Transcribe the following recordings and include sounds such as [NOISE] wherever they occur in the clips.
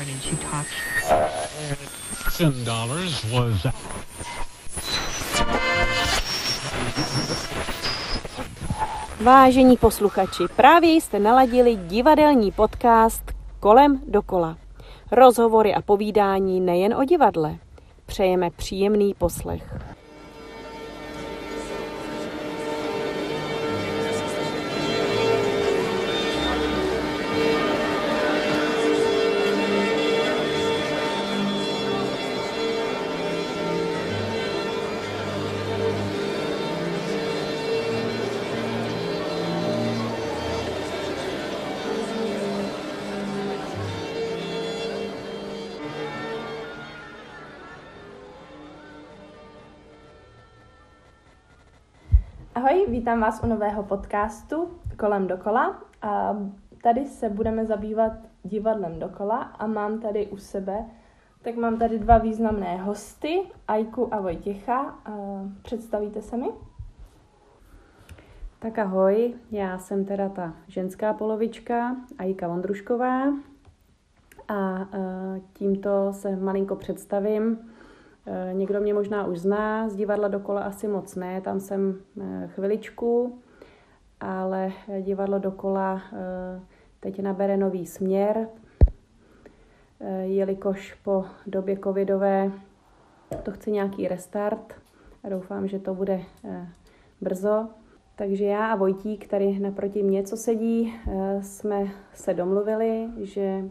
card and she talks. Ten dollars was Vážení posluchači, právě jste naladili divadelní podcast Kolem dokola. Rozhovory a povídání nejen o divadle. Přejeme příjemný poslech. Vítám vás u nového podcastu Kolem dokola. A tady se budeme zabývat divadlem dokola a mám tady u sebe, tak mám tady dva významné hosty, Ajku a Vojtěcha. A představíte se mi? Tak ahoj, já jsem teda ta ženská polovička, Ajka Vondrušková. A e, tímto se malinko představím. E, někdo mě možná už zná, z divadla dokola asi moc ne, tam jsem e, chviličku, ale divadlo dokola teď nabere nový směr, jelikož po době covidové to chce nějaký restart a doufám, že to bude brzo. Takže já a Vojtík, tady naproti mě, co sedí, jsme se domluvili, že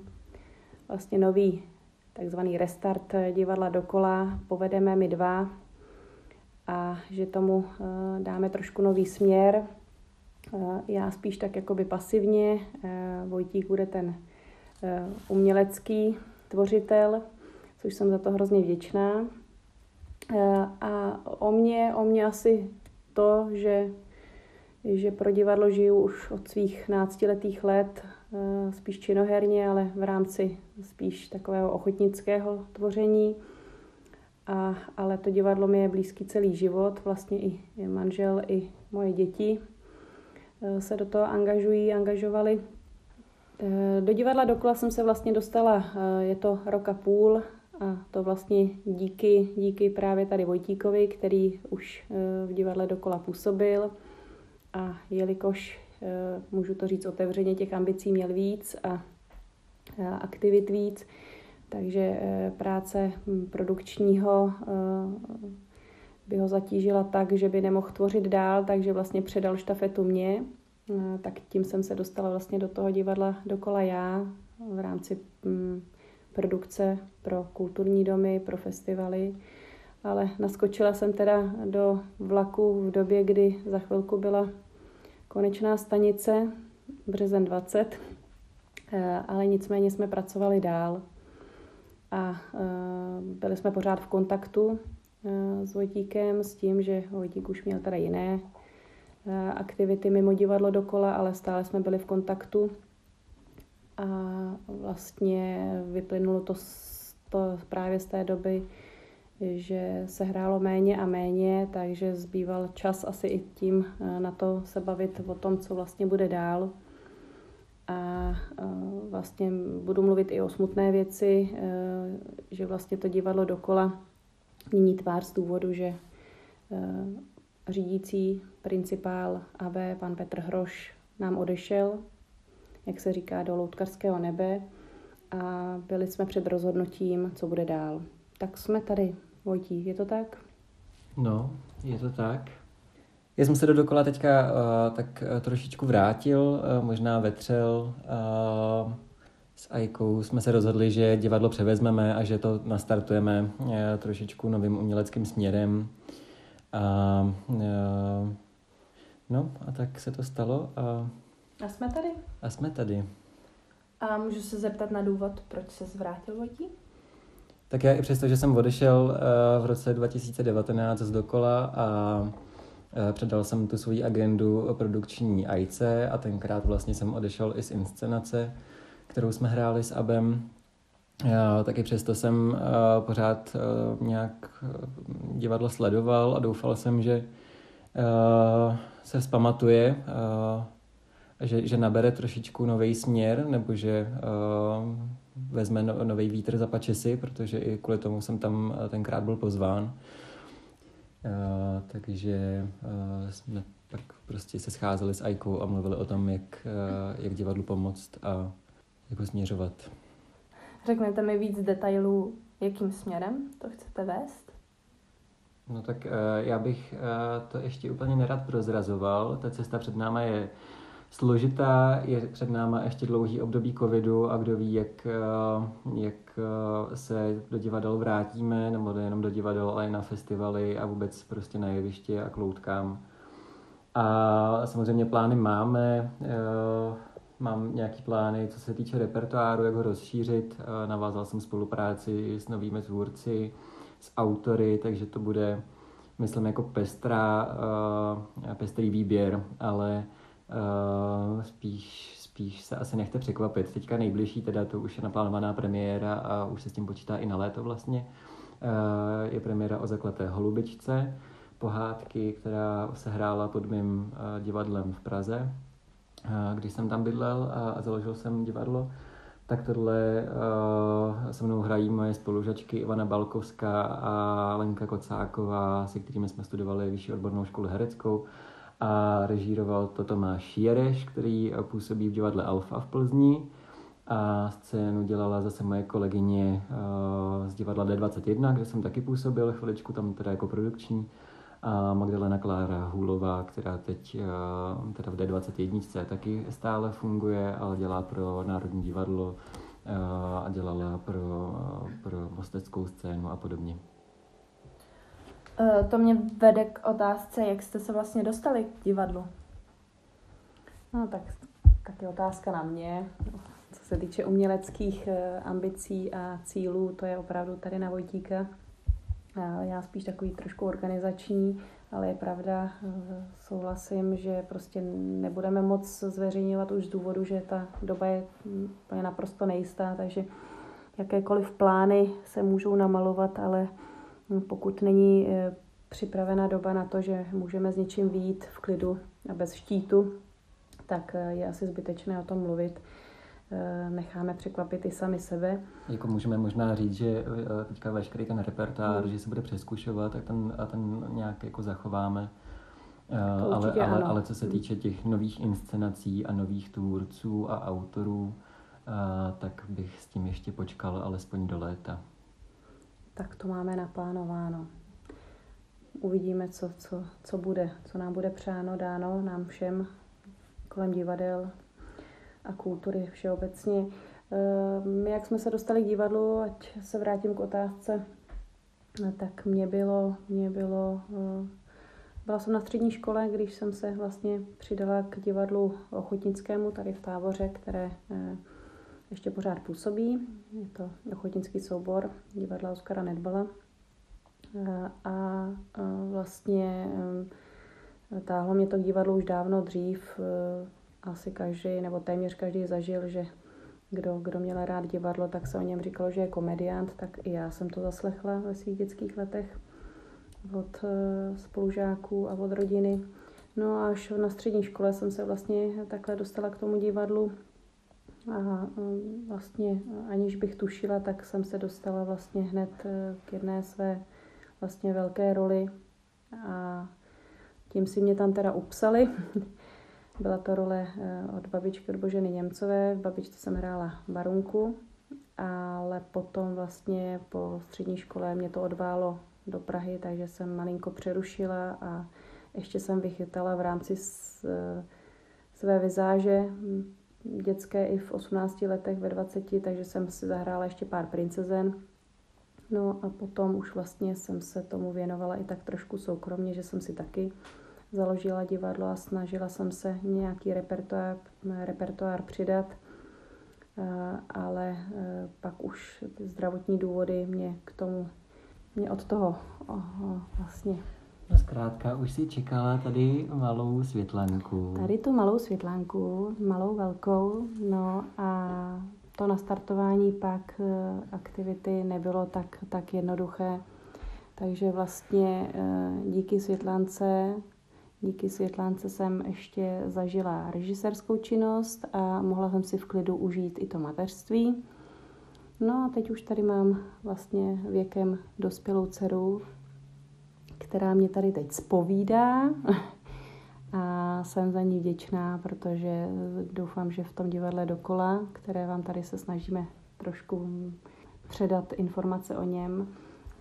vlastně nový takzvaný restart divadla dokola povedeme my dva a že tomu eh, dáme trošku nový směr. Eh, já spíš tak jakoby pasivně, eh, Vojtík bude ten umělecký tvořitel, což jsem za to hrozně vděčná. A o mě, o mě asi to, že, že pro divadlo žiju už od svých náctiletých let, Eh, spíš činoherně, ale v rámci spíš takového ochotnického tvoření. A, ale to divadlo mi je blízký celý život, vlastně i manžel, i moje děti eh, se do toho angažují, angažovali. Eh, do divadla dokola jsem se vlastně dostala, je to rok a půl, a to vlastně díky, díky právě tady Vojtíkovi, který už v divadle dokola působil. A jelikož Eh, můžu to říct otevřeně, těch ambicí měl víc a aktivit víc, takže eh, práce hm, produkčního eh, by ho zatížila tak, že by nemohl tvořit dál, takže vlastně předal štafetu mě, tak tím jsem se dostala vlastně do toho divadla dokola já v rámci hm, produkce pro kulturní domy, pro festivaly, ale naskočila jsem teda do vlaku v době, kdy za chvilku byla konečná stanice, březen 20, eh, ale nicméně jsme pracovali dál. A eh, byli jsme pořád v kontaktu eh, s Vojtíkem s tím, že Vojtík už měl teda jiné aktivity mimo divadlo dokola, ale stále jsme byli v kontaktu. A vlastně vyplynulo to, to právě z té doby, že se hrálo méně a méně, takže zbýval čas asi i tím eh, na to se bavit o tom, co vlastně bude dál. A eh, vlastně budu mluvit i o smutné věci, eh, že vlastně to divadlo dokola mění tvář z důvodu, že řídící principál AB, pan Petr Hroš, nám odešel, jak se říká, do loutkarského nebe a byli jsme před rozhodnutím, co bude dál. Tak jsme tady Vojtí, je to tak? No, je to tak. Já jsem se do dokola teďka uh, tak uh, trošičku vrátil, uh, možná vetřel. Uh, s Ajkou jsme se rozhodli, že divadlo převezmeme a že to nastartujeme uh, trošičku novým uměleckým směrem. A, uh, no a tak se to stalo. A, a jsme tady? A jsme tady. A můžu se zeptat na důvod, proč se zvrátil Vojtí? Tak já i přesto, že jsem odešel uh, v roce 2019 z dokola a uh, předal jsem tu svoji agendu produkční IC a tenkrát vlastně jsem odešel i z inscenace, kterou jsme hráli s Abem. Já taky přesto jsem pořád nějak divadlo sledoval a doufal jsem, že se vzpamatuje, že, že nabere trošičku nový směr, nebo že vezme no, nový vítr za pačesy, protože i kvůli tomu jsem tam tenkrát byl pozván. takže jsme pak prostě se scházeli s Aikou a mluvili o tom, jak, jak divadlu pomoct a jak ho směřovat. Řeknete mi víc detailů, jakým směrem to chcete vést? No tak já bych to ještě úplně nerad prozrazoval. Ta cesta před náma je složitá, je před náma ještě dlouhý období covidu a kdo ví, jak, uh, jak uh, se do divadel vrátíme, nebo nejenom do divadel, ale i na festivaly a vůbec prostě na jeviště a kloutkám. A samozřejmě plány máme, uh, mám nějaký plány, co se týče repertoáru, jak ho rozšířit. Navázal jsem spolupráci s novými tvůrci, s autory, takže to bude, myslím, jako pestrá, pestrý výběr, ale uh, spíš, spíš se asi nechte překvapit. Teďka nejbližší, teda to už je naplánovaná premiéra a už se s tím počítá i na léto vlastně, uh, je premiéra o zaklaté holubičce, pohádky, která se hrála pod mým uh, divadlem v Praze, uh, když jsem tam bydlel a, a založil jsem divadlo tak tohle uh, se mnou hrají moje spolužačky Ivana Balkovská a Lenka Kocáková, se kterými jsme studovali vyšší odbornou školu hereckou a režíroval to Tomáš Jereš, který působí v divadle Alfa v Plzni a scénu dělala zase moje kolegyně uh, z divadla D21, kde jsem taky působil chviličku tam teda jako produkční a Magdalena Klára Hůlová, která teď eh, teda v D21 taky stále funguje, ale dělá pro Národní divadlo eh, a dělala pro, pro mosteckou scénu a podobně. Eh, to mě vede k otázce, jak jste se vlastně dostali k divadlu. No tak taky otázka na mě. Co se týče uměleckých ambicí a cílů, to je opravdu tady na Vojtíka. Já spíš takový trošku organizační, ale je pravda, eh, souhlasím, že prostě nebudeme moc zveřejňovat už z důvodu, že ta doba je úplně naprosto nejistá, takže jakékoliv plány se můžou namalovat, ale pokud není eh, připravena doba na to, že můžeme s něčím výjít v klidu a bez štítu, tak eh, je asi zbytečné o tom mluvit. Eh, necháme překvapit i sami sebe. Jako můžeme možná říct, že teďka veškerý ten repertoár, mm. že se bude přeskušovat, tak ten, a ten nějak jako zachováme. Eh, ale, ale, ale co se týče těch nových inscenací a nových tvůrců a autorů, tak bych s tím ještě počkal alespoň do léta. Tak to máme naplánováno. Uvidíme, co, co, co bude, co nám bude přáno, dáno nám všem kolem divadel, a kultury všeobecně. Ehm, jak jsme se dostali k divadlu, ať se vrátím k otázce, tak mě bylo, mě bylo, eh, byla jsem na střední škole, když jsem se vlastně přidala k divadlu ochotnickému tady v táboře, které eh, ještě pořád působí. Je to ochotnický soubor divadla Oskara Nedbala. Eh, a vlastně táhlo mě to k divadlu už dávno dřív, asi každý, nebo téměř každý zažil, že kdo, kdo měl rád divadlo, tak se o něm říkalo, že je komediant, tak i já jsem to zaslechla ve svých dětských letech od eh, spolužáků a od rodiny. No a až na střední škole jsem se vlastně takhle dostala k tomu divadlu a vlastně aniž bych tušila, tak jsem se dostala vlastně hned eh, k jedné své vlastně velké roli a tím si mě tam teda upsali. [LAUGHS] Byla to role eh, od babičky od Boženy Němcové. V babičce jsem hrála barunku, ale potom vlastně po střední škole mě to odválo do Prahy, takže jsem malinko přerušila a ještě jsem vychytala v rámci eh, své vizáže dětské i v 18 letech, ve 20, takže jsem si zahrála ještě pár princezen. No a potom už vlastně jsem se tomu věnovala i tak trošku soukromně, že jsem si taky založila divadlo a snažila jsem se nějaký repertoár, repertoár přidat, ale eh, pak už zdravotní důvody mě k tomu, mě od toho oh, vlastně No zkrátka, už si čekala tady malou světlanku. Tady tu malou světlanku, malou velkou, no a to nastartování pak eh, aktivity nebylo tak, tak jednoduché. Takže vlastně díky světlance Díky Světlánce jsem ještě zažila režisérskou činnost a mohla jsem si v klidu užít i to mateřství. No a teď už tady mám vlastně věkem dospělou dceru, která mě tady teď spovídá [LAUGHS] a jsem za ní vděčná, protože doufám, že v tom divadle dokola, které vám tady se snažíme trošku předat informace o něm,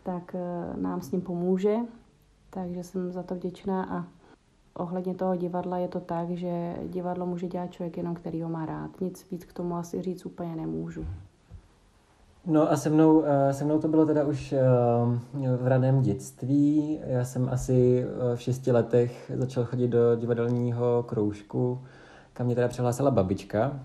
tak eh, nám s ním pomůže. Takže jsem za to vděčná a ohledně toho divadla je to tak, že divadlo může dělat člověk jenom, který ho má rád. Nic víc k tomu asi říct úplně nemůžu. No a se mnou, eh, se mnou to bylo teda už eh, v raném dětství. Já jsem asi eh, v šesti letech začal chodit do divadelního kroužku, kam mě teda přihlásila babička.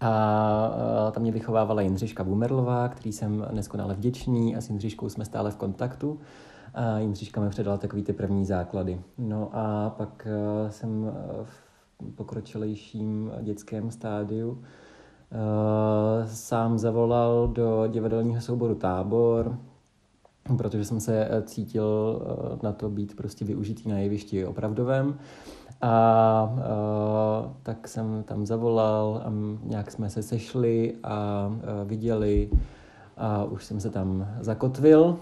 A tam mě vychovávala Jindřiška Bumerlová, který jsem neskonale vděčný a s Jindřiškou jsme stále v kontaktu. A Jindřiška mi předala takový ty první základy. No a pak jsem v pokročilejším dětském stádiu sám zavolal do divadelního souboru Tábor, protože jsem se eh, cítil eh, na to být prostě využitý na jevišti opravdovém. A, a tak jsem tam zavolal a nějak jsme se sešli a, a viděli a už jsem se tam zakotvil.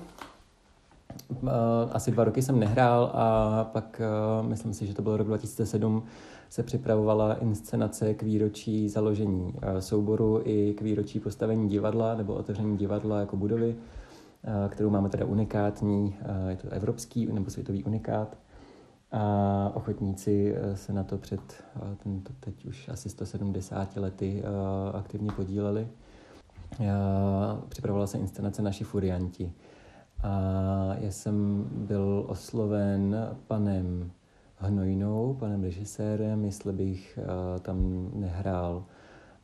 Asi dva roky jsem nehrál a pak myslím si, že to byl rok 2007, se připravovala inscenace k výročí založení eh, souboru i k výročí postavení divadla nebo otevření divadla jako budovy, eh, kterou máme teda unikátní, eh, je to evropský nebo světový unikát. A ochotníci se na to před tento teď už asi 170 lety aktivně podíleli. Připravovala se inscenace Naši furianti. A já jsem byl osloven panem Hnojnou, panem režisérem, jestli bych uh, tam nehrál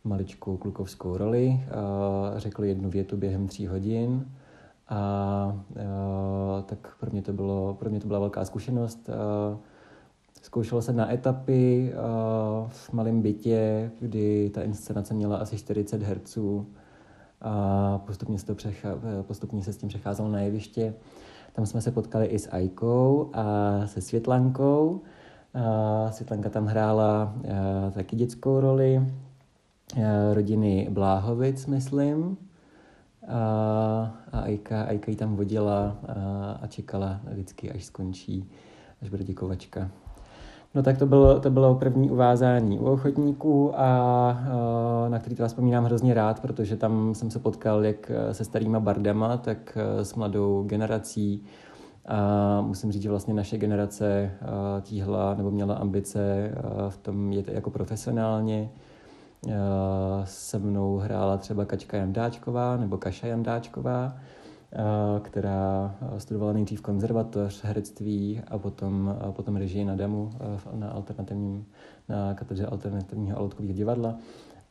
maličkou klukovskou roli. Řekl jednu větu během tří hodin a uh, tak pro mě, to bylo, pro mě to byla velká zkušenost. Uh, Zkoušelo se na etapy uh, v malém bytě, kdy ta inscenace měla asi 40 Hz a postupně se, to přechá, postupně se s tím přecházelo na jeviště. Tam jsme se potkali i s Ajkou a se Světlankou. Světlanka tam hrála taky dětskou roli rodiny Bláhovic, myslím. A, a Ajka, Ajka ji tam vodila a, a čekala vždycky, až skončí, až bude děkovačka. No tak to bylo, to bylo první uvázání u ochotníků, a, a na který to vzpomínám hrozně rád, protože tam jsem se potkal jak se starýma bardama, tak s mladou generací. A musím říct, že vlastně naše generace tíhla nebo měla ambice v tom jet jako profesionálně. Se mnou hrála třeba Kačka Jandáčková nebo Kaša Jandáčková která studovala nejdřív konzervatoř, herectví a potom, a potom režii na DEMu na, alternativním, na katedře alternativního a divadla.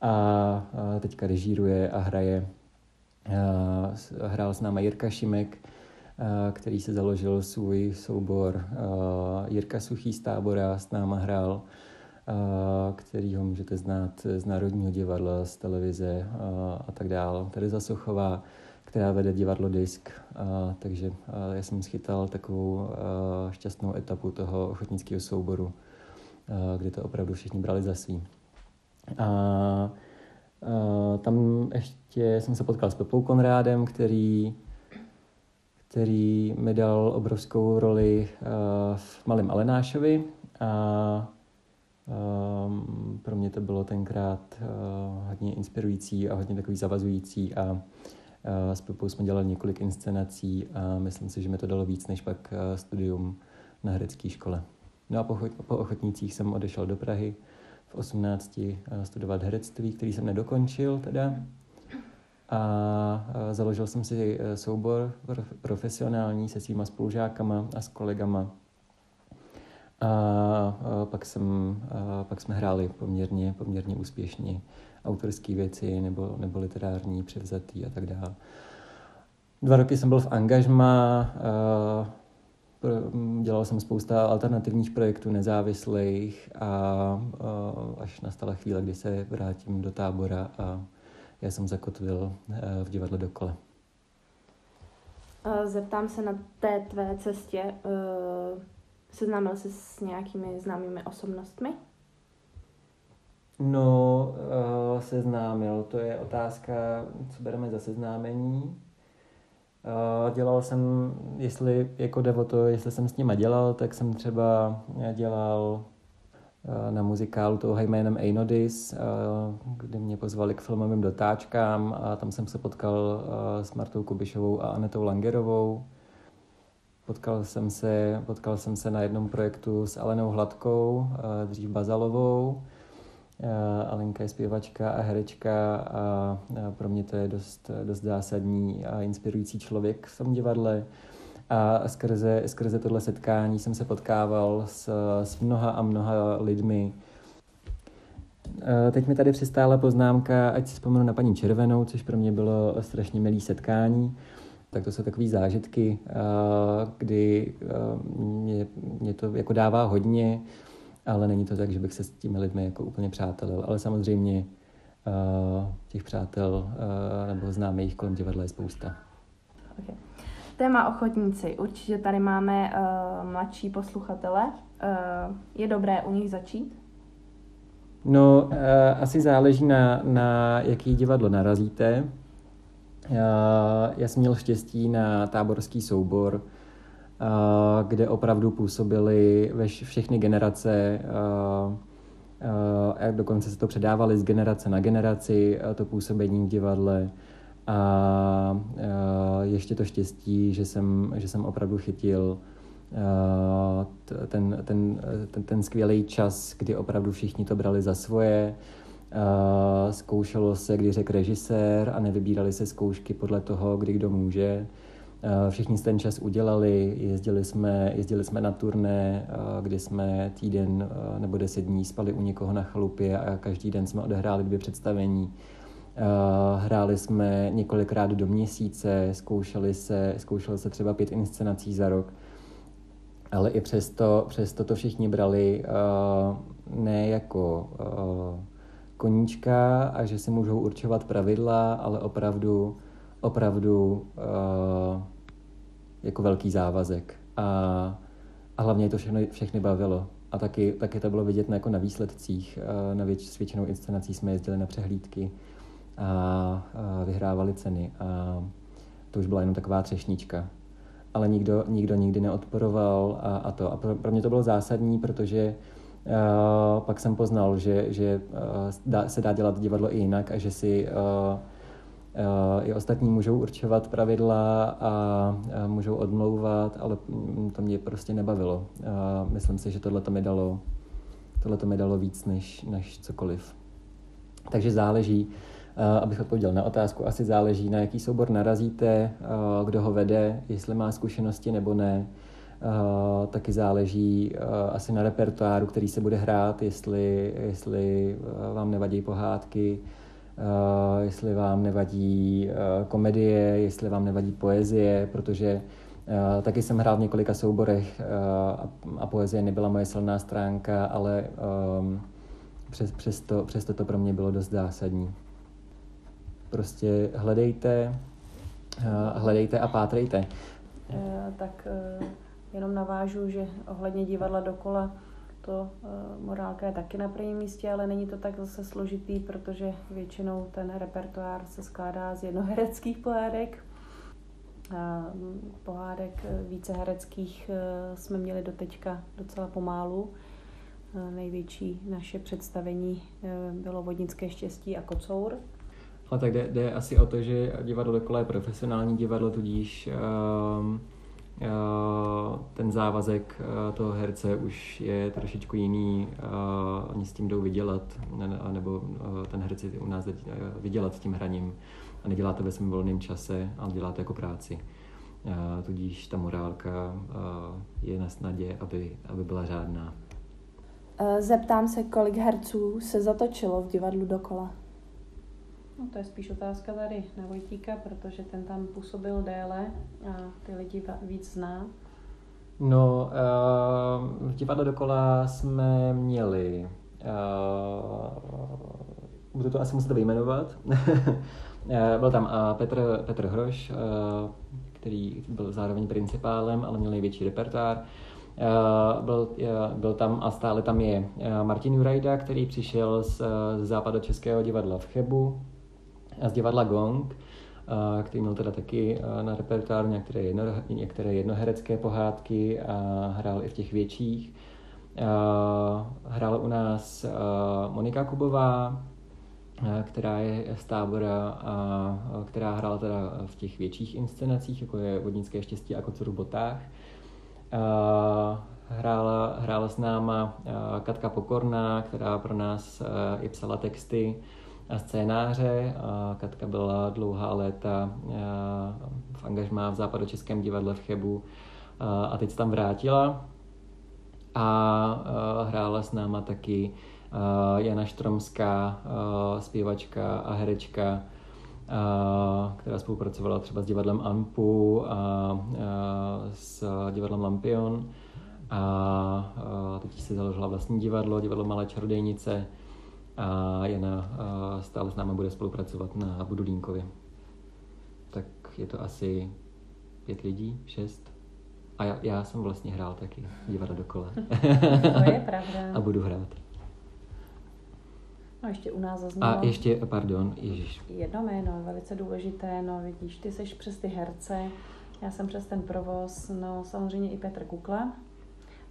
A teďka režíruje a hraje. Hrál s náma Jirka Šimek, který se založil svůj soubor Jirka Suchý z tábora, s náma hrál který ho můžete znát z Národního divadla, z televize a tak dále. Tereza Sochová, která vede divadlo Disk. A, takže a já jsem schytal takovou a, šťastnou etapu toho ochotnického souboru, a, kdy to opravdu všichni brali za svý. A, a tam ještě jsem se potkal s Pepou Konrádem, který, který mi dal obrovskou roli v Malém Alenášovi. A, pro mě to bylo tenkrát hodně inspirující a hodně takový zavazující a s Pepou jsme dělali několik inscenací a myslím si, že mi to dalo víc než pak eh, studium na herecké škole. No a po, ochotnících jsem odešel do Prahy v 18 eh, studovat herectví, který jsem nedokončil teda. A eh, založil jsem si soubor profesionální se svýma spolužákama a s kolegama. A pak, jsem, pak jsme hráli poměrně, poměrně úspěšně autorské věci nebo, nebo literární, převzatý a tak dále. Dva roky jsem byl v angažma, dělal jsem spousta alternativních projektů nezávislých a až nastala chvíle, kdy se vrátím do tábora a já jsem zakotvil v divadle Dokole. Zeptám se na té tvé cestě, seznámil jsi s nějakými známými osobnostmi? No, uh, seznámil, to je otázka, co bereme za seznámení. Uh, dělal jsem, jestli jako jde o to, jestli jsem s nima dělal, tak jsem třeba dělal uh, na muzikálu toho jménem Einodis, kdy mě pozvali k filmovým dotáčkám a tam jsem se potkal s Martou Kubišovou a Anetou Langerovou. Potkal jsem se, potkal jsem se na jednom projektu s Alenou Hladkou, dřív Bazalovou. Alenka je zpěvačka a herečka a pro mě to je dost, dost zásadní a inspirující člověk v tom divadle. A skrze, skrze tohle setkání jsem se potkával s, s mnoha a mnoha lidmi. Teď mi tady přistála poznámka, ať si vzpomenu na paní Červenou, což pro mě bylo strašně milý setkání tak to jsou takové zážitky, eh, kdy eh, mě, mě to jako dává hodně, ale není to tak, že bych se s těmi lidmi jako úplně přátelil. Ale samozřejmě eh, těch přátel nebo známých kolem divadla je spousta. Okay. Téma ochotníci. Určitě tady máme uh, mladší posluchatele. Uh, je dobré u nich začít? No, uh, asi záleží na, na jaký divadlo narazíte. Já jsem měl štěstí na táborský soubor, kde opravdu působily všechny generace dokonce se to předávali z generace na generaci, to působení v divadle. A ještě to štěstí, že jsem, že jsem opravdu chytil ten, ten, ten, ten skvělý čas, kdy opravdu všichni to brali za svoje, zkoušelo se, kdy řekl režisér a nevybírali se zkoušky podle toho, kdy kdo může. Uh, všichni ten čas udělali, jezdili jsme, jezdili jsme na turné, uh, kdy jsme týden nebo deset dní spali u někoho na chalupě a každý den jsme odehráli dvě představení. Hráli jsme několikrát do měsíce, zkoušeli se, zkoušeli se třeba pět inscenací za rok, ale i přesto, přesto to všichni brali ne jako koníčka a že si můžou určovat pravidla, ale opravdu, opravdu uh, jako velký závazek. A, a hlavně to všechno, všechny bavilo. A taky, taky to bylo vidět na, jako na výsledcích. Uh, na věč, s většinou inscenací jsme jezdili na přehlídky a, a vyhrávali ceny. A to už byla jenom taková třešnička. Ale nikdo, nikdo nikdy neodporoval a, a to. A pro, pro mě to bylo zásadní, protože Uh, pak jsem poznal, že, že uh, dá, se dá dělat divadlo i jinak a že si uh, i ostatní můžou určovat pravidla a můžou odmlouvat, ale to mě prostě nebavilo. Uh, myslím si, že tohle to mi dalo, tohle to mi dalo víc než, než cokoliv. Takže záleží, uh, abych odpověděl na otázku, asi záleží, na jaký soubor narazíte, kdo ho vede, jestli má zkušenosti nebo ne. Uh, taky záleží uh, asi na repertoáru, který se bude hrát, jestli, jestli vám nevadí pohádky, uh, jestli vám nevadí uh, komedie, jestli vám nevadí poezie, protože uh, taky jsem hrál v několika souborech a, poezie nebyla moje silná stránka, ale um, přes, přesto, přesto to pro mě bylo dost zásadní. Prostě hledejte, hledejte a pátrejte. Tak Jenom navážu, že ohledně divadla dokola to uh, morálka je taky na prvním místě, ale není to tak zase složitý, protože většinou ten repertoár se skládá z jednohereckých pohádek. Uh, pohádek eh, více hereckých uh, jsme měli doteďka docela pomálu. Největší naše představení bylo Vodnické štěstí a Kocour. Ale tak jde, jde asi o to, že divadlo dokola je profesionální divadlo, tudíž Eh, ten závazek eh, toho herce už je trošičku jiný, eh, oni s tím jdou vydělat, nebo ten herec je u nás vydělat s tím hraním a nedělá to ve svém volném čase, ale dělá to jako práci. Tudíž ta morálka je na snadě, aby, aby byla řádná. Zeptám se, kolik herců se zatočilo v divadlu dokola? No, to je spíš otázka tady na Vojtíka, protože ten tam působil déle a ty lidi víc zná. No, uh, v divadle dokola jsme měli, uh, budu to asi muset vyjmenovat, [LAUGHS] byl tam uh, Petr, Petr Hroš, uh, který byl zároveň principálem, ale měl největší repertoár. Byl, byl tam a stále tam je Martin Jurajda, který přišel z, z západočeského divadla v Chebu z divadla Gong, který měl teda taky na repertoáru některé, jedno, některé jednoherecké pohádky a hrál i v těch větších. Hrála u nás Monika Kubová, která je z tábora a která hrála teda v těch větších inscenacích, jako je Vodnické štěstí a Kocuru botách. Hrála, hrála s náma Katka Pokorná, která pro nás i psala texty scénáře. Katka byla dlouhá léta v angažmá v západočeském divadle v Chebu a teď se tam vrátila a hrála s náma taky Jana Štromská, zpěvačka a herečka, která spolupracovala třeba s divadlem Ampu a s divadlem Lampion. A teď si založila vlastní divadlo, divadlo Malé čarodejnice a Jana stále s námi bude spolupracovat na Budulínkově. Tak je to asi pět lidí, šest. A já, já jsem vlastně hrál taky divadlo dokola. [LAUGHS] To je pravda. a budu hrát. No ještě u nás zaznělo... A ještě, pardon, Ježíš. Jedno jméno, velice důležité, no vidíš, ty seš přes ty herce, já jsem přes ten provoz, no samozřejmě i Petr Kukla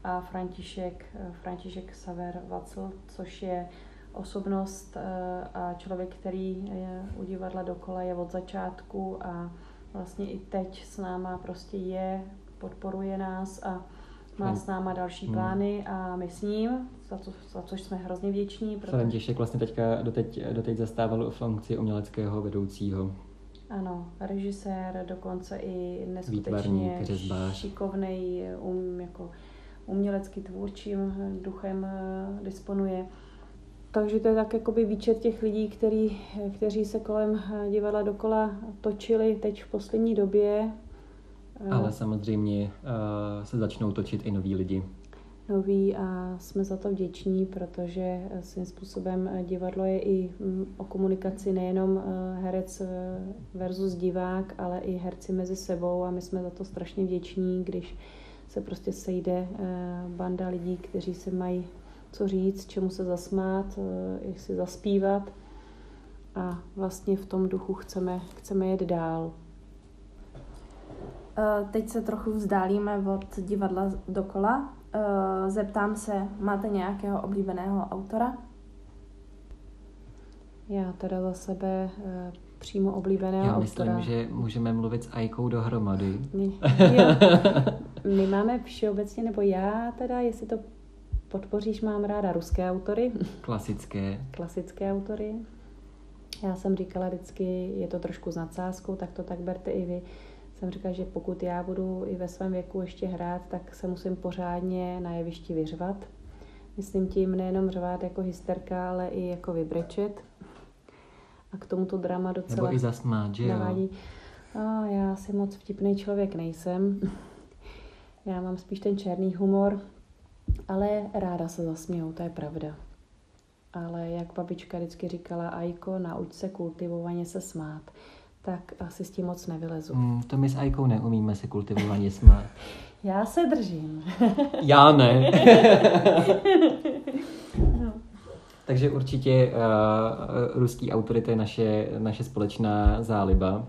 a František, František Saver Vacl, což je osobnost eh, a člověk, který je u divadla dokola je od začátku a vlastně i teď s náma prostě je, podporuje nás a má s náma další hmm. plány a my s ním, za, to, za což jsme hrozně vděční. Protože... František vlastně teďka doteď, doteď zastával funkci uměleckého vedoucího. Ano, režisér, dokonce i neskutečně šikovný, um, jako umělecky tvůrčím duchem eh, disponuje. Takže to je tak jakoby výčet těch lidí, který, kteří se kolem divadla dokola točili teď v poslední době. Ale samozřejmě uh, se začnou točit i noví lidi. Noví a jsme za to vděční, protože svým způsobem divadlo je i mm, o komunikaci nejenom herec versus divák, ale i herci mezi sebou a my jsme za to strašně vděční, když se prostě sejde banda lidí, kteří se mají co říct, čemu se zasmát, jak si zaspívat a vlastně v tom duchu chceme, chceme jet dál. Eh, teď se trochu vzdálíme od divadla dokola. Eh, zeptám se, máte nějakého oblíbeného autora? Já teda za sebe eh, přímo oblíbeného Já myslím, autora. že můžeme mluvit s Ajkou dohromady. My, jo, [LAUGHS] my máme všeobecně, nebo já teda, jestli to podpoříš, mám ráda ruské autory. Klasické. [LAUGHS] Klasické autory. Já jsem říkala vždycky, je to trošku s nadsázkou, tak to tak berte i vy jsem říkala, že pokud já budu i ve svém věku ještě hrát, tak se musím pořádně na jevišti vyřvat. Myslím tím nejenom řvát jako hysterka, ale i jako vybrečet. A k tomuto drama docela Nebo i zasmát, že jo? Navádí. A já si moc vtipný člověk nejsem. Já mám spíš ten černý humor, ale ráda se zasměju, to je pravda. Ale jak babička vždycky říkala, Ajko, nauč se kultivovaně se smát tak asi s tím moc nevylezu. Mm, to my s Ajkou neumíme se kultivovaně smát. [LAUGHS] Já se držím. [LAUGHS] Já ne. no. [LAUGHS] Takže určitě uh, ruský autorita je naše, naše společná záliba.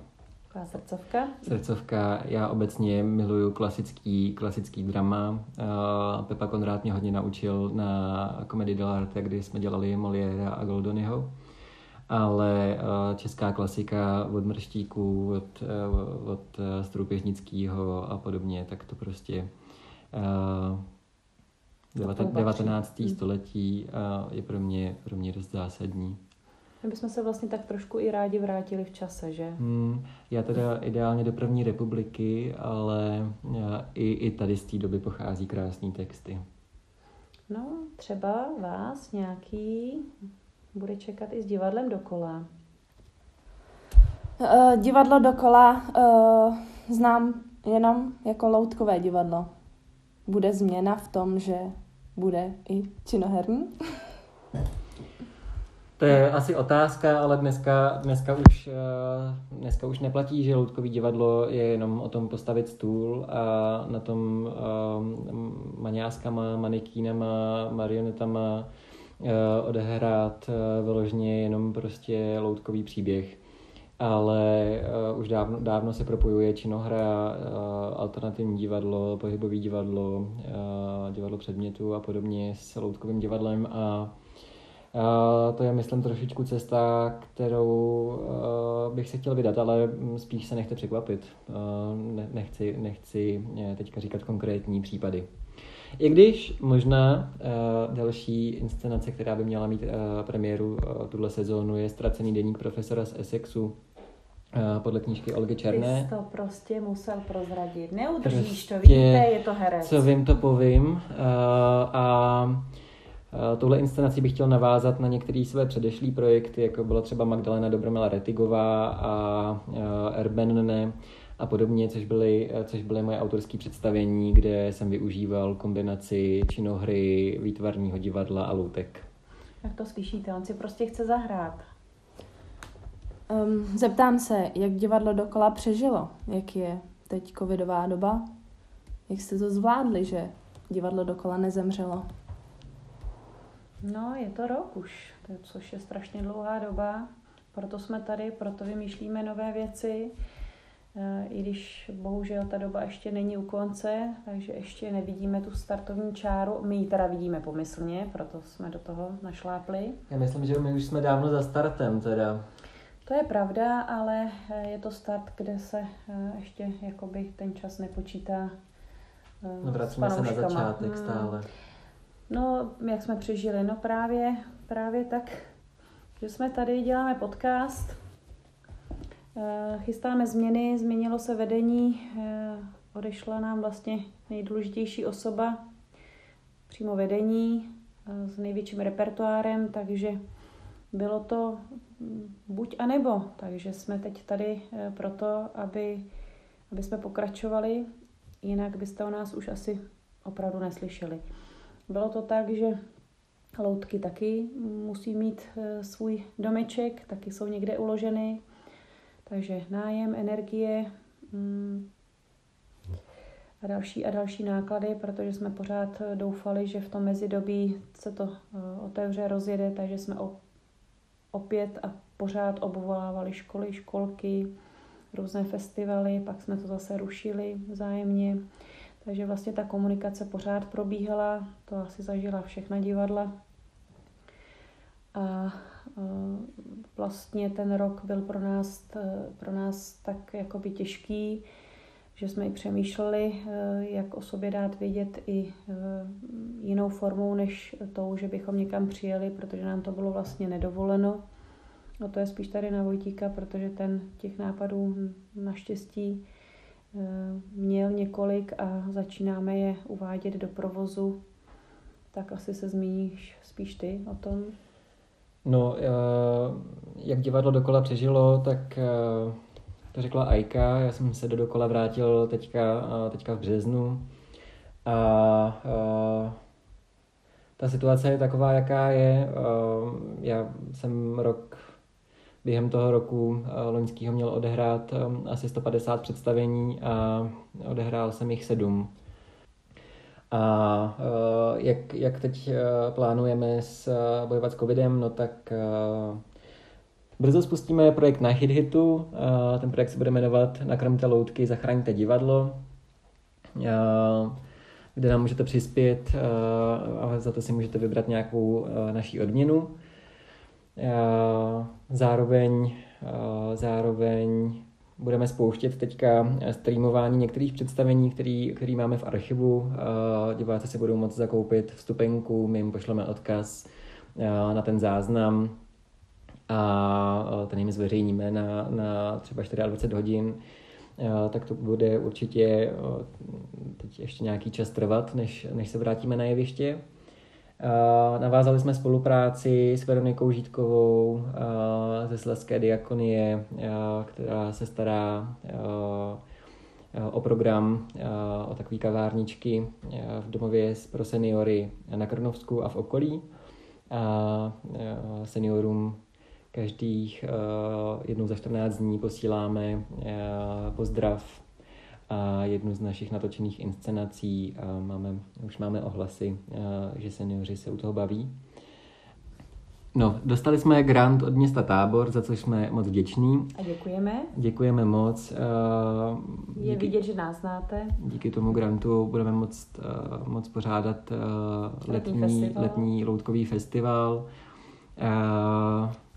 Taková srdcovka. Srdcovka. Já obecně miluju klasický, klasický drama. Uh, Pepa Konrád mě hodně naučil na komedii dell'arte, kdy jsme dělali Molière a Goldonyho ale eh, česká klasika od Mrštíků, od, eh, od Stroupežnického a podobně, tak to prostě 19. Hmm. století je pro mě, pro mě dost zásadní. My bychom se vlastně tak trošku i rádi vrátili v čase, že? Hmm, já teda ideálně do první republiky, ale i, i tady z té doby pochází krásné texty. No, třeba vás nějaký bude čekat i s divadlem dokola. Uh, divadlo dokola uh, znám jenom jako loutkové divadlo. Bude změna v tom, že bude i činoherní? [LAUGHS] To je asi otázka, ale dneska, dneska, už, eh, dneska už neplatí, že loutkový divadlo je jenom o tom postavit stůl a na tom um, maňáskama, manikínama, marionetama uh, odehrát uh, vyloženě jenom prostě loutkový příběh. Ale uh, už dávno, dávno se propojuje činohra, uh, alternativní divadlo, pohybový divadlo, uh, divadlo předmětu a podobně s loutkovým divadlem a to je, myslím, trošičku cesta, kterou uh, bych se chtěl vydat, ale spíš se nechte překvapit. Uh, ne, nechci, nechci teďka říkat konkrétní případy. I když možná uh, další inscenace, která by měla mít uh, premiéru uh, tuhle sezónu, je Ztracený deník profesora z Essexu, uh, podle knížky Olgy Černé. Ty to prostě musel prozradit. Neudržíš prostě, to, víte, je to herec. Co vím, to povím. Uh, a Eh, touhle inscenací bych chtěl navázat na některé své předešlé projekty, jako byla třeba Magdalena Dobromila Retigová a eh, Erben a podobně, což byly, eh, což byly moje autorské představení, kde jsem využíval kombinaci činohry, výtvarního divadla a loutek. Jak to slyšíte? On si prostě chce zahrát. Um, zeptám se, jak divadlo dokola přežilo? Jak je teď covidová doba? Jak jste to zvládli, že divadlo dokola nezemřelo? No, je to rok už, což je strašně dlouhá doba. Proto jsme tady, proto vymýšlíme nové věci. Eh, I když bohužel ta doba ještě není u konce, takže ještě nevidíme tu startovní čáru. My ji teda vidíme pomyslně, proto jsme do toho našlápli. Já myslím, že my už jsme dávno za startem teda. To je pravda, ale eh, je to start, kde se eh, ještě jakoby ten čas nepočítá No vracíme se na začátek hmm. No, jak jsme přežili? No právě, právě tak, že jsme tady, děláme podcast, eh, chystáme změny, změnilo se vedení, eh, odešla nám vlastně nejdůležitější osoba, přímo vedení eh, s největším repertoárem, takže bylo to buď a nebo. Takže jsme teď tady proto, aby, aby jsme pokračovali, jinak byste o nás už asi opravdu neslyšeli. Bylo to tak, že loutky taky musí mít eh, svůj domeček, taky jsou někde uloženy, takže nájem, energie mm, a další a další náklady, protože jsme pořád eh, doufali, že v tom mezidobí se to eh, otevře, rozjede, takže jsme opět a pořád obvolávali školy, školky, různé festivaly, pak jsme to zase rušili vzájemně. Takže vlastně ta komunikace pořád probíhala, to asi zažila všechna divadla. A vlastně ten rok byl pro nás, pro nás tak jakoby těžký, že jsme i přemýšleli, e, jak o sobě dát vědět i e, jinou formou, než tou, že bychom někam přijeli, protože nám to bylo vlastně nedovoleno. No to je spíš tady na Vojtíka, protože ten těch nápadů naštěstí Eh, měl několik a začínáme je uvádět do provozu, tak asi se zmíníš spíš ty o tom. No, eh, jak divadlo dokola přežilo, tak eh, to řekla Aika, já jsem se do dokola vrátil teďka, teďka v březnu a ta situace je taková, jaká je. Já jsem rok během toho roku eh, loňského měl odehrát eh, asi 150 představení a odehrál jsem jich sedm. A eh, jak, jak teď plánujeme s, bojovat s covidem, no tak brzo spustíme projekt na Hit Hitu. Ten projekt se bude jmenovat Nakrmte loutky, zachraňte divadlo kde nám můžete přispět a za to si můžete vybrat nějakou naší odměnu. Zároveň, zároveň budeme spouštět teďka streamování některých představení, který, který máme v archivu. Diváci si budou moct zakoupit vstupenku, my jim pošleme odkaz na ten záznam a ten jim zveřejníme na, na třeba 24 hodin tak to bude určitě teď ještě nějaký čas trvat, než, než se vrátíme na jeviště. Navázali jsme spolupráci s Veronikou Žítkovou ze Slezské diakonie, která se stará o program, o takové kavárničky v domově pro seniory na Krnovsku a v okolí. a seniorům každých jednou za 14 dní posíláme pozdrav a jednu z našich natočených inscenací. Máme, už máme ohlasy, že seniori se u toho baví. No, dostali jsme grant od města Tábor, za což jsme moc vděční. A děkujeme. Děkujeme moc. Uh, Je vidět, že nás znáte. Díky tomu grantu budeme moc, moc pořádat letní, letní, letní loutkový festival.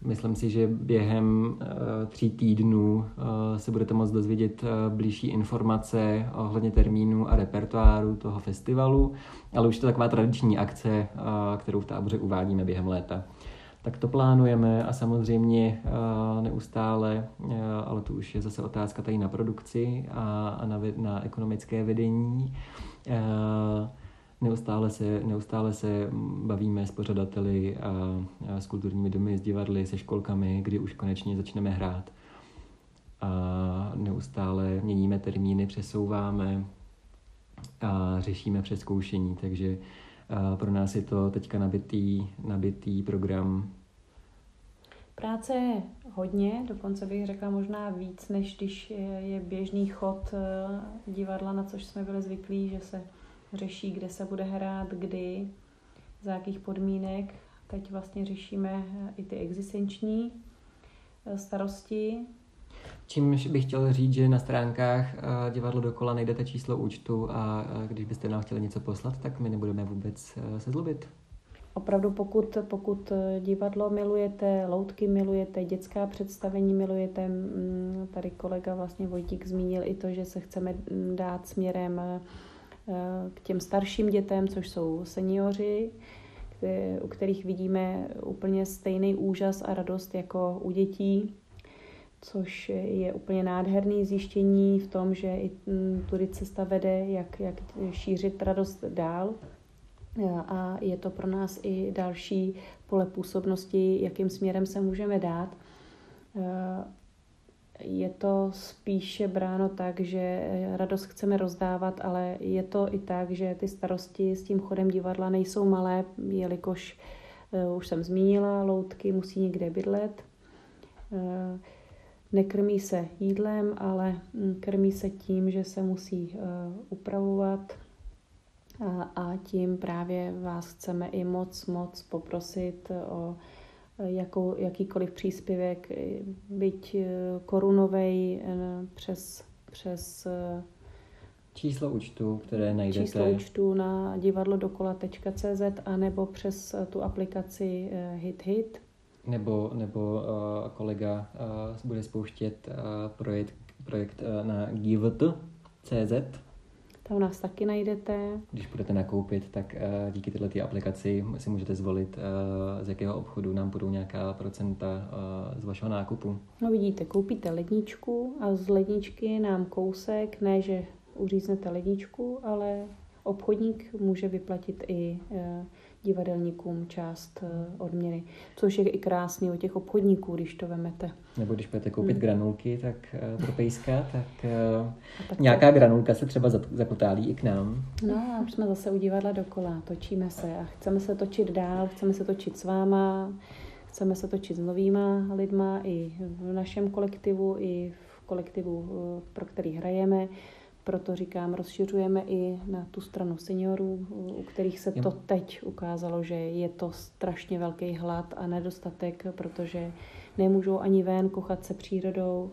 Myslím si, že během uh, tří týdnů uh, se budete moc dozvědět uh, blížší informace ohledně termínu a repertoáru toho festivalu, ale už to taková tradiční akce, kterou v táboře uvádíme během léta tak to plánujeme a samozřejmě eh, neustále, eh, ale to už je zase otázka tady na produkci a na, na ekonomické vedení. Eh, neustále se, neustále se bavíme s pořadateli a, a s kulturními domy, s divadly, se školkami, kdy už konečně začneme hrát. A neustále měníme termíny, přesouváme a řešíme přeskoušení, takže pro nás je to teďka nabitý, nabitý program. Práce je hodně, dokonce bych řekla možná víc, než když je běžný chod eh, divadla, na což jsme byli zvyklí, že se řeší, kde se bude hrát, kdy, za jakých podmínek. Teď vlastně řešíme i ty existenční eh, starosti, Čímž bych chtěl říct, že na stránkách eh, divadlo dokola najdete číslo účtu a eh, když byste nám chtěli něco poslat, tak my nebudeme vůbec se zlobit. Opravdu, pokud, pokud divadlo milujete, loutky milujete, dětská představení milujete, mm, tady kolega vlastně Vojtík zmínil i to, že se chceme mm, dát směrem k těm starším dětem, což jsou seniori, u kterých vidíme úplně stejný úžas a radost jako u dětí což je úplně nádherný zjištění v tom, že i mm, tudy cesta vede, jak, jak šířit radost dál. A je to pro nás i další pole působnosti, jakým směrem se můžeme dát. Je to spíše bráno tak, že radost chceme rozdávat, ale je to i tak, že ty starosti s tím chodem divadla nejsou malé, jelikož eh, už jsem zmínila, loutky musí někde bydlet. Nekrmí se jídlem, ale mm, krmí se tím, že se musí uh, upravovat a, tím právě vás chceme i moc, moc poprosit o eh, jakou, jakýkoliv příspěvek, byť eh, korunovej přes, přes číslo účtu, které najdete. Číslo účtu na divadlodokola.cz a nebo přes tu aplikaci HitHit. Nebo, nebo uh, kolega uh, bude spouštět uh, projekt, projekt uh, na givt.cz. Tam nás taky najdete. Když budete nakoupit, tak uh, díky této aplikaci si můžete zvolit, uh, z jakého obchodu nám budou nějaká procenta uh, z vašeho nákupu. No vidíte, koupíte ledničku a z ledničky nám kousek, ne že uříznete ledničku, ale obchodník může vyplatit i divadelníkům část eh, odměny, což je i krásný o těch obchodníků, když to vemete. Nebo když budete koupit hmm. granulky tak eh, pro pejska, tak, tak nějaká to... granulka se třeba zakotálí i k nám. No a už jsme zase u divadla dokola, točíme se a chceme se točit dál, chceme se točit s váma, chceme se točit s novýma lidma i v našem kolektivu, i v kolektivu, eh, pro který hrajeme. Proto říkám, rozšiřujeme i na tu stranu seniorů, u kterých se to teď ukázalo, že je to strašně velký hlad a nedostatek, protože nemůžou ani ven kochat se přírodou,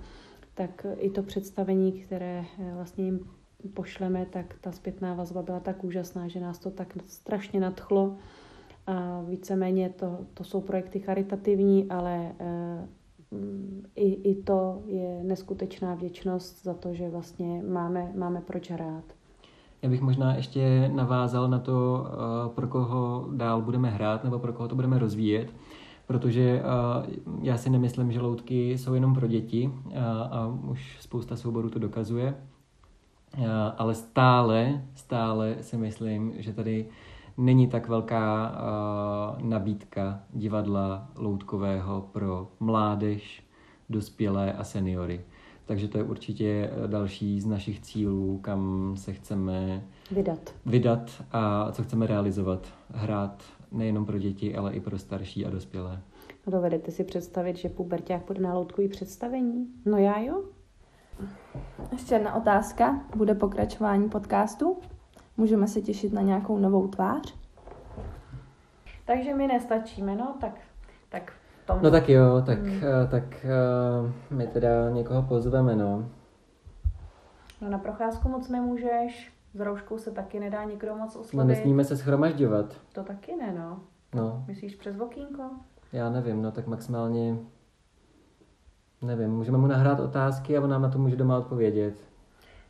tak i to představení, které eh, vlastně jim pošleme, tak ta zpětná vazba byla tak úžasná, že nás to tak strašně nadchlo. A víceméně to, to jsou projekty charitativní, ale eh, i, i to je neskutečná vděčnost za to, že vlastně máme, máme proč hrát. Já bych možná ještě navázal na to, eh, pro koho dál budeme hrát nebo pro koho to budeme rozvíjet, protože eh, já si nemyslím, že loutky jsou jenom pro děti a, eh, a už spousta souborů to dokazuje, ale stále, stále si myslím, že tady není tak velká uh, nabídka divadla loutkového pro mládež, dospělé a seniory. Takže to je určitě další z našich cílů, kam se chceme vydat, vydat a co chceme realizovat. Hrát nejenom pro děti, ale i pro starší a dospělé. No dovedete si představit, že puberták bude na loutkový představení? No já jo. Ještě jedna otázka. Bude pokračování podcastu? Můžeme se těšit na nějakou novou tvář? Takže my nestačíme, no tak, tak v tom... No tak jo, tak, hmm. tak uh, my teda někoho pozveme, no. No na procházku moc nemůžeš, s rouškou se taky nedá nikdo moc oslovit. No nesmíme se schromažďovat. To taky ne, no. No. Myslíš přes okýnko? Já nevím, no tak maximálně, nevím, můžeme mu nahrát otázky a on nám na to může doma odpovědět.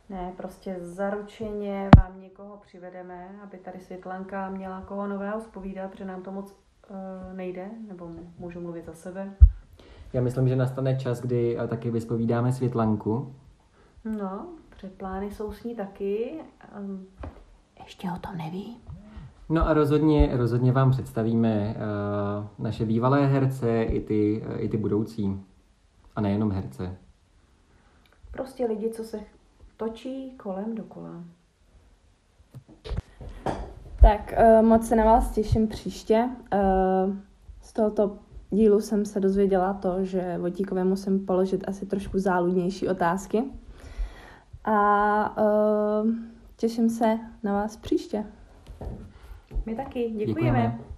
Ne, prostě zaručeně vám přivedeme, aby tady Světlanka měla koho nového zpovídat, protože nám to moc uh, nejde, nebo můžu mluvit za sebe. Já myslím, že nastane čas, kdy uh, taky vyspovídáme Světlanku. No, předplány jsou s ní taky. Um, ještě o tom neví. No a rozhodně, rozhodně vám představíme uh, naše bývalé herce i ty, uh, i ty budoucí. A nejenom herce. Prostě lidi, co se točí kolem dokola. Tak uh, moc se na vás těším příště. Uh, z tohoto dílu jsem se dozvěděla to, že Vojtíkovi musím položit asi trošku záludnější otázky. A uh, těším se na vás příště. My taky. Děkujeme. Děkujeme.